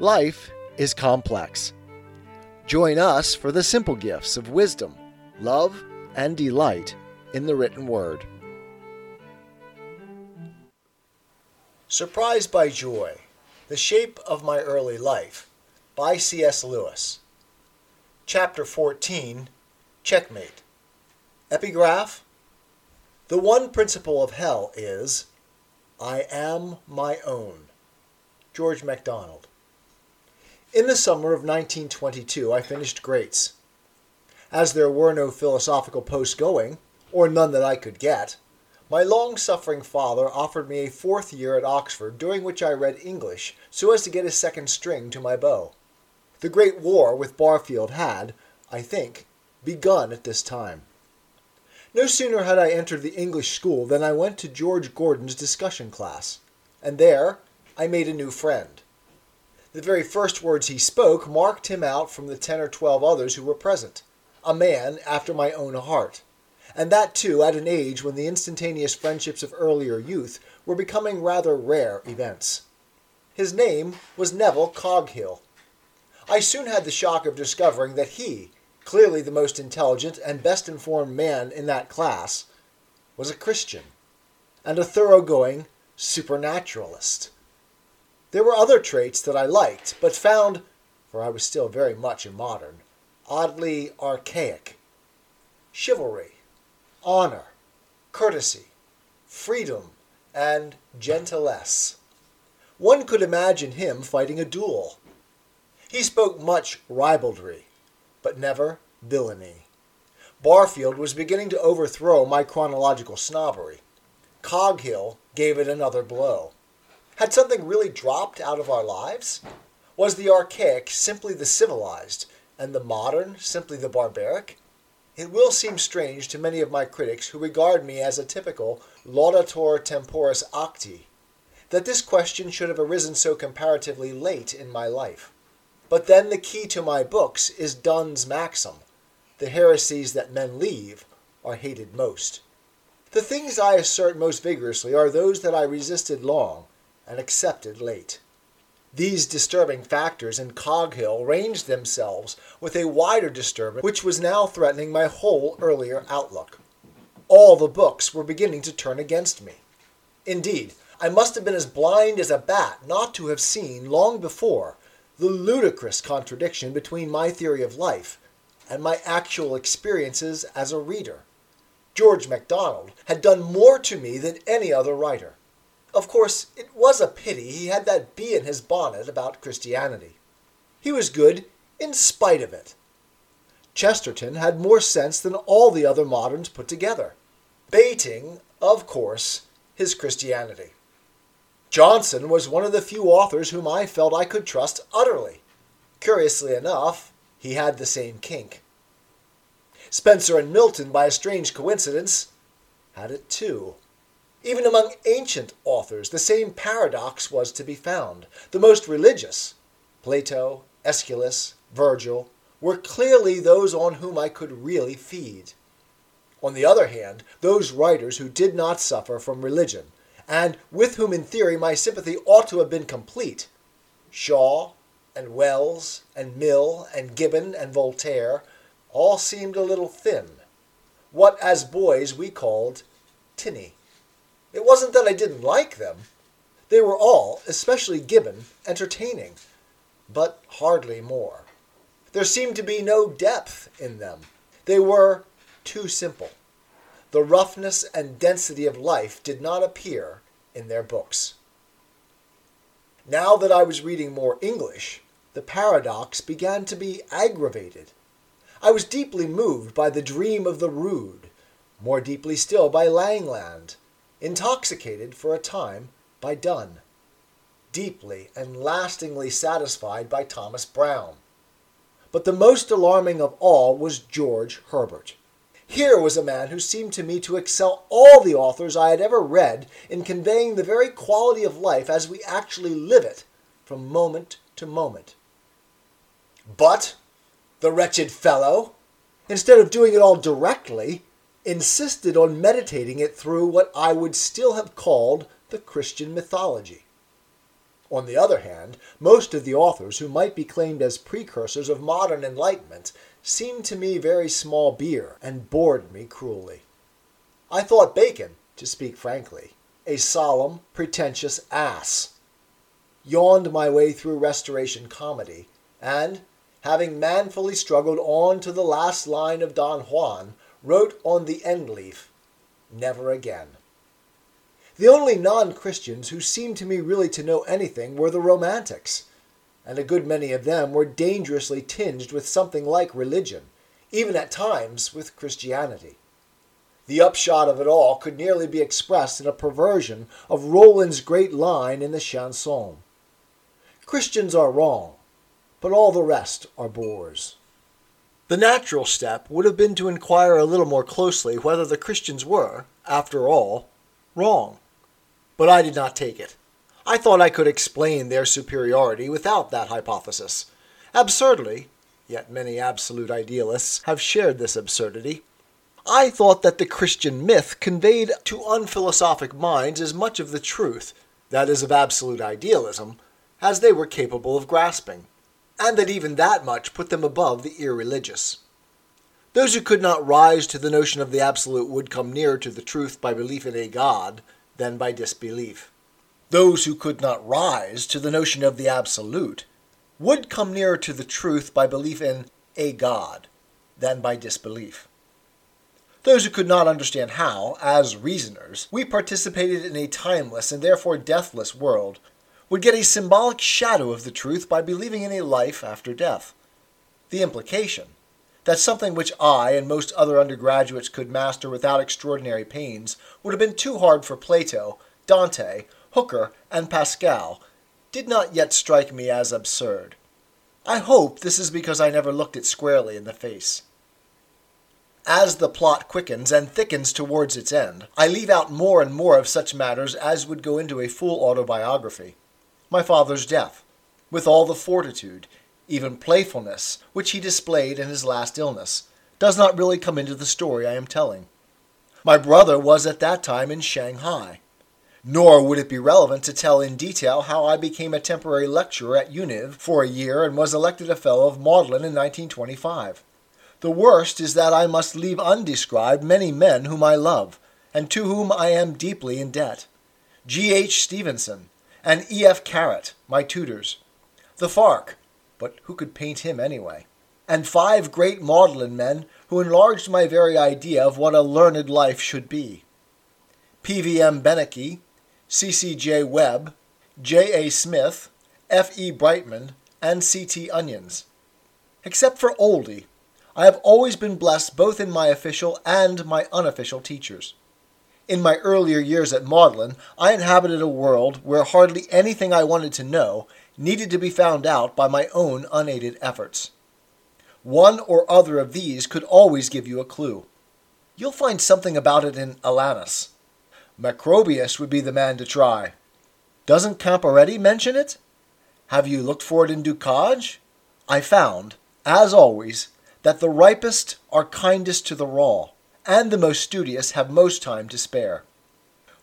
Life is complex. Join us for the simple gifts of wisdom, love, and delight in the written word. Surprised by Joy The Shape of My Early Life by C.S. Lewis. Chapter 14 Checkmate. Epigraph The one principle of hell is I am my own. George MacDonald. In the summer of 1922, I finished Greats. As there were no philosophical posts going, or none that I could get, my long suffering father offered me a fourth year at Oxford, during which I read English so as to get a second string to my bow. The Great War with Barfield had, I think, begun at this time. No sooner had I entered the English school than I went to George Gordon's discussion class, and there I made a new friend. The very first words he spoke marked him out from the ten or twelve others who were present. A man after my own heart. And that, too, at an age when the instantaneous friendships of earlier youth were becoming rather rare events. His name was Neville Coghill. I soon had the shock of discovering that he, clearly the most intelligent and best informed man in that class, was a Christian, and a thoroughgoing supernaturalist. There were other traits that I liked, but found, for I was still very much a modern, oddly archaic. Chivalry, honor, courtesy, freedom, and gentilesse. One could imagine him fighting a duel. He spoke much ribaldry, but never villainy. Barfield was beginning to overthrow my chronological snobbery. Coghill gave it another blow. Had something really dropped out of our lives? Was the archaic simply the civilized, and the modern simply the barbaric? It will seem strange to many of my critics who regard me as a typical laudator temporis acti that this question should have arisen so comparatively late in my life. But then the key to my books is Donne's maxim the heresies that men leave are hated most. The things I assert most vigorously are those that I resisted long and accepted late. These disturbing factors in Coghill ranged themselves with a wider disturbance which was now threatening my whole earlier outlook. All the books were beginning to turn against me. Indeed, I must have been as blind as a bat not to have seen, long before, the ludicrous contradiction between my theory of life and my actual experiences as a reader. George MacDonald had done more to me than any other writer. Of course, it was a pity he had that bee in his bonnet about Christianity. He was good in spite of it. Chesterton had more sense than all the other moderns put together, bating, of course, his Christianity. Johnson was one of the few authors whom I felt I could trust utterly. Curiously enough, he had the same kink. Spenser and Milton, by a strange coincidence, had it too. Even among ancient authors, the same paradox was to be found. The most religious, Plato, Aeschylus, Virgil, were clearly those on whom I could really feed. On the other hand, those writers who did not suffer from religion, and with whom in theory my sympathy ought to have been complete, Shaw, and Wells, and Mill, and Gibbon, and Voltaire, all seemed a little thin. What as boys we called tinny. It wasn't that I didn't like them. They were all, especially Gibbon, entertaining, but hardly more. There seemed to be no depth in them. They were too simple. The roughness and density of life did not appear in their books. Now that I was reading more English, the paradox began to be aggravated. I was deeply moved by the dream of the Rood, more deeply still by Langland, intoxicated for a time by Donne, deeply and lastingly satisfied by Thomas Browne. But the most alarming of all was George Herbert. Here was a man who seemed to me to excel all the authors I had ever read in conveying the very quality of life as we actually live it from moment to moment. But the wretched fellow, instead of doing it all directly, insisted on meditating it through what I would still have called the Christian mythology. On the other hand, most of the authors who might be claimed as precursors of modern enlightenment seemed to me very small beer and bored me cruelly. I thought Bacon, to speak frankly, a solemn, pretentious ass. Yawned my way through Restoration comedy, and, having manfully struggled on to the last line of Don Juan, wrote on the end leaf, Never again. The only non Christians who seemed to me really to know anything were the Romantics, and a good many of them were dangerously tinged with something like religion, even at times with Christianity. The upshot of it all could nearly be expressed in a perversion of Roland's great line in the chanson Christians are wrong, but all the rest are bores. The natural step would have been to inquire a little more closely whether the Christians were, after all, wrong. But I did not take it. I thought I could explain their superiority without that hypothesis. Absurdly, yet many absolute idealists have shared this absurdity. I thought that the Christian myth conveyed to unphilosophic minds as much of the truth, that is, of absolute idealism, as they were capable of grasping and that even that much put them above the irreligious. Those who could not rise to the notion of the absolute would come nearer to the truth by belief in a God than by disbelief. Those who could not rise to the notion of the absolute would come nearer to the truth by belief in a God than by disbelief. Those who could not understand how, as reasoners, we participated in a timeless and therefore deathless world would get a symbolic shadow of the truth by believing in a life after death. The implication that something which I and most other undergraduates could master without extraordinary pains would have been too hard for Plato, Dante, Hooker, and Pascal did not yet strike me as absurd. I hope this is because I never looked it squarely in the face. As the plot quickens and thickens towards its end, I leave out more and more of such matters as would go into a full autobiography my father's death, with all the fortitude, even playfulness, which he displayed in his last illness, does not really come into the story I am telling. My brother was at that time in Shanghai. Nor would it be relevant to tell in detail how I became a temporary lecturer at Univ for a year and was elected a Fellow of Magdalen in 1925. The worst is that I must leave undescribed many men whom I love, and to whom I am deeply in debt. G. H. Stevenson, and E.F. Carritt, my tutors, the Fark, but who could paint him anyway? And five great Magdalen men who enlarged my very idea of what a learned life should be. P.V.M. Benecke, C.C.J. Webb, J.A. Smith, F.E. Brightman, and C.T. Onions. Except for Oldie, I have always been blessed both in my official and my unofficial teachers. In my earlier years at Magdalen, I inhabited a world where hardly anything I wanted to know needed to be found out by my own unaided efforts. One or other of these could always give you a clue. You'll find something about it in Alanus. Macrobius would be the man to try. Doesn't Comparetti mention it? Have you looked for it in Du Cange? I found, as always, that the ripest are kindest to the raw and the most studious have most time to spare.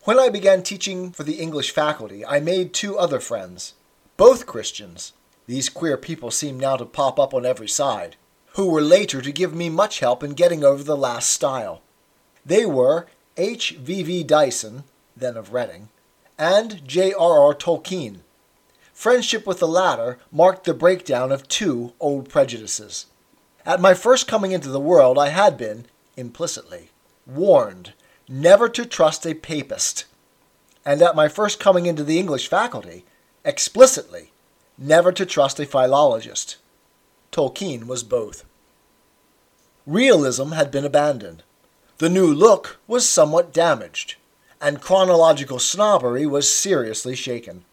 When I began teaching for the English faculty, I made two other friends, both Christians. These queer people seem now to pop up on every side, who were later to give me much help in getting over the last stile. They were H. V. D. Dyson, then of Reading, and J. R. R. Tolkien. Friendship with the latter marked the breakdown of two old prejudices. At my first coming into the world, I had been, implicitly, warned never to trust a papist, and at my first coming into the English faculty, explicitly, never to trust a philologist. Tolkien was both. Realism had been abandoned. The new look was somewhat damaged, and chronological snobbery was seriously shaken.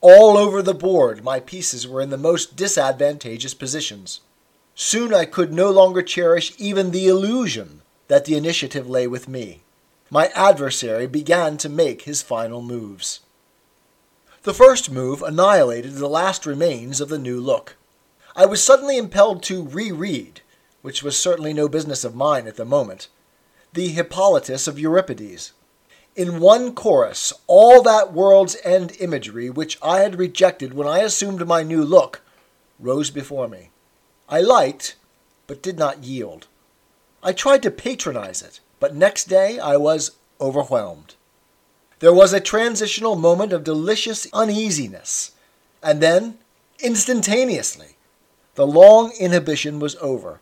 All over the board, my pieces were in the most disadvantageous positions. Soon I could no longer cherish even the illusion that the initiative lay with me. My adversary began to make his final moves. The first move annihilated the last remains of the new look. I was suddenly impelled to reread, which was certainly no business of mine at the moment, the Hippolytus of Euripides. in one chorus all that world's end imagery which I had rejected when I assumed my new look rose before me. I liked, but did not yield. I tried to patronize it, but next day I was overwhelmed. There was a transitional moment of delicious uneasiness, and then, instantaneously, the long inhibition was over.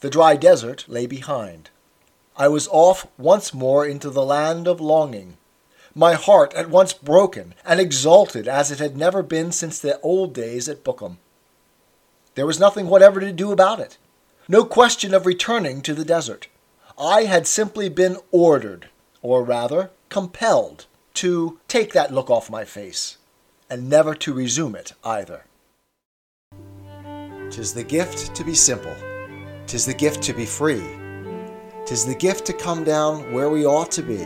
The dry desert lay behind. I was off once more into the land of longing, my heart at once broken and exalted as it had never been since the old days at Bookham. There was nothing whatever to do about it. No question of returning to the desert. I had simply been ordered, or rather compelled, to take that look off my face, and never to resume it either. Tis the gift to be simple, tis the gift to be free, tis the gift to come down where we ought to be.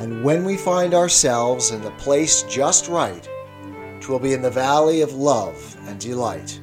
And when we find ourselves in the place just right, twill be in the valley of love and delight.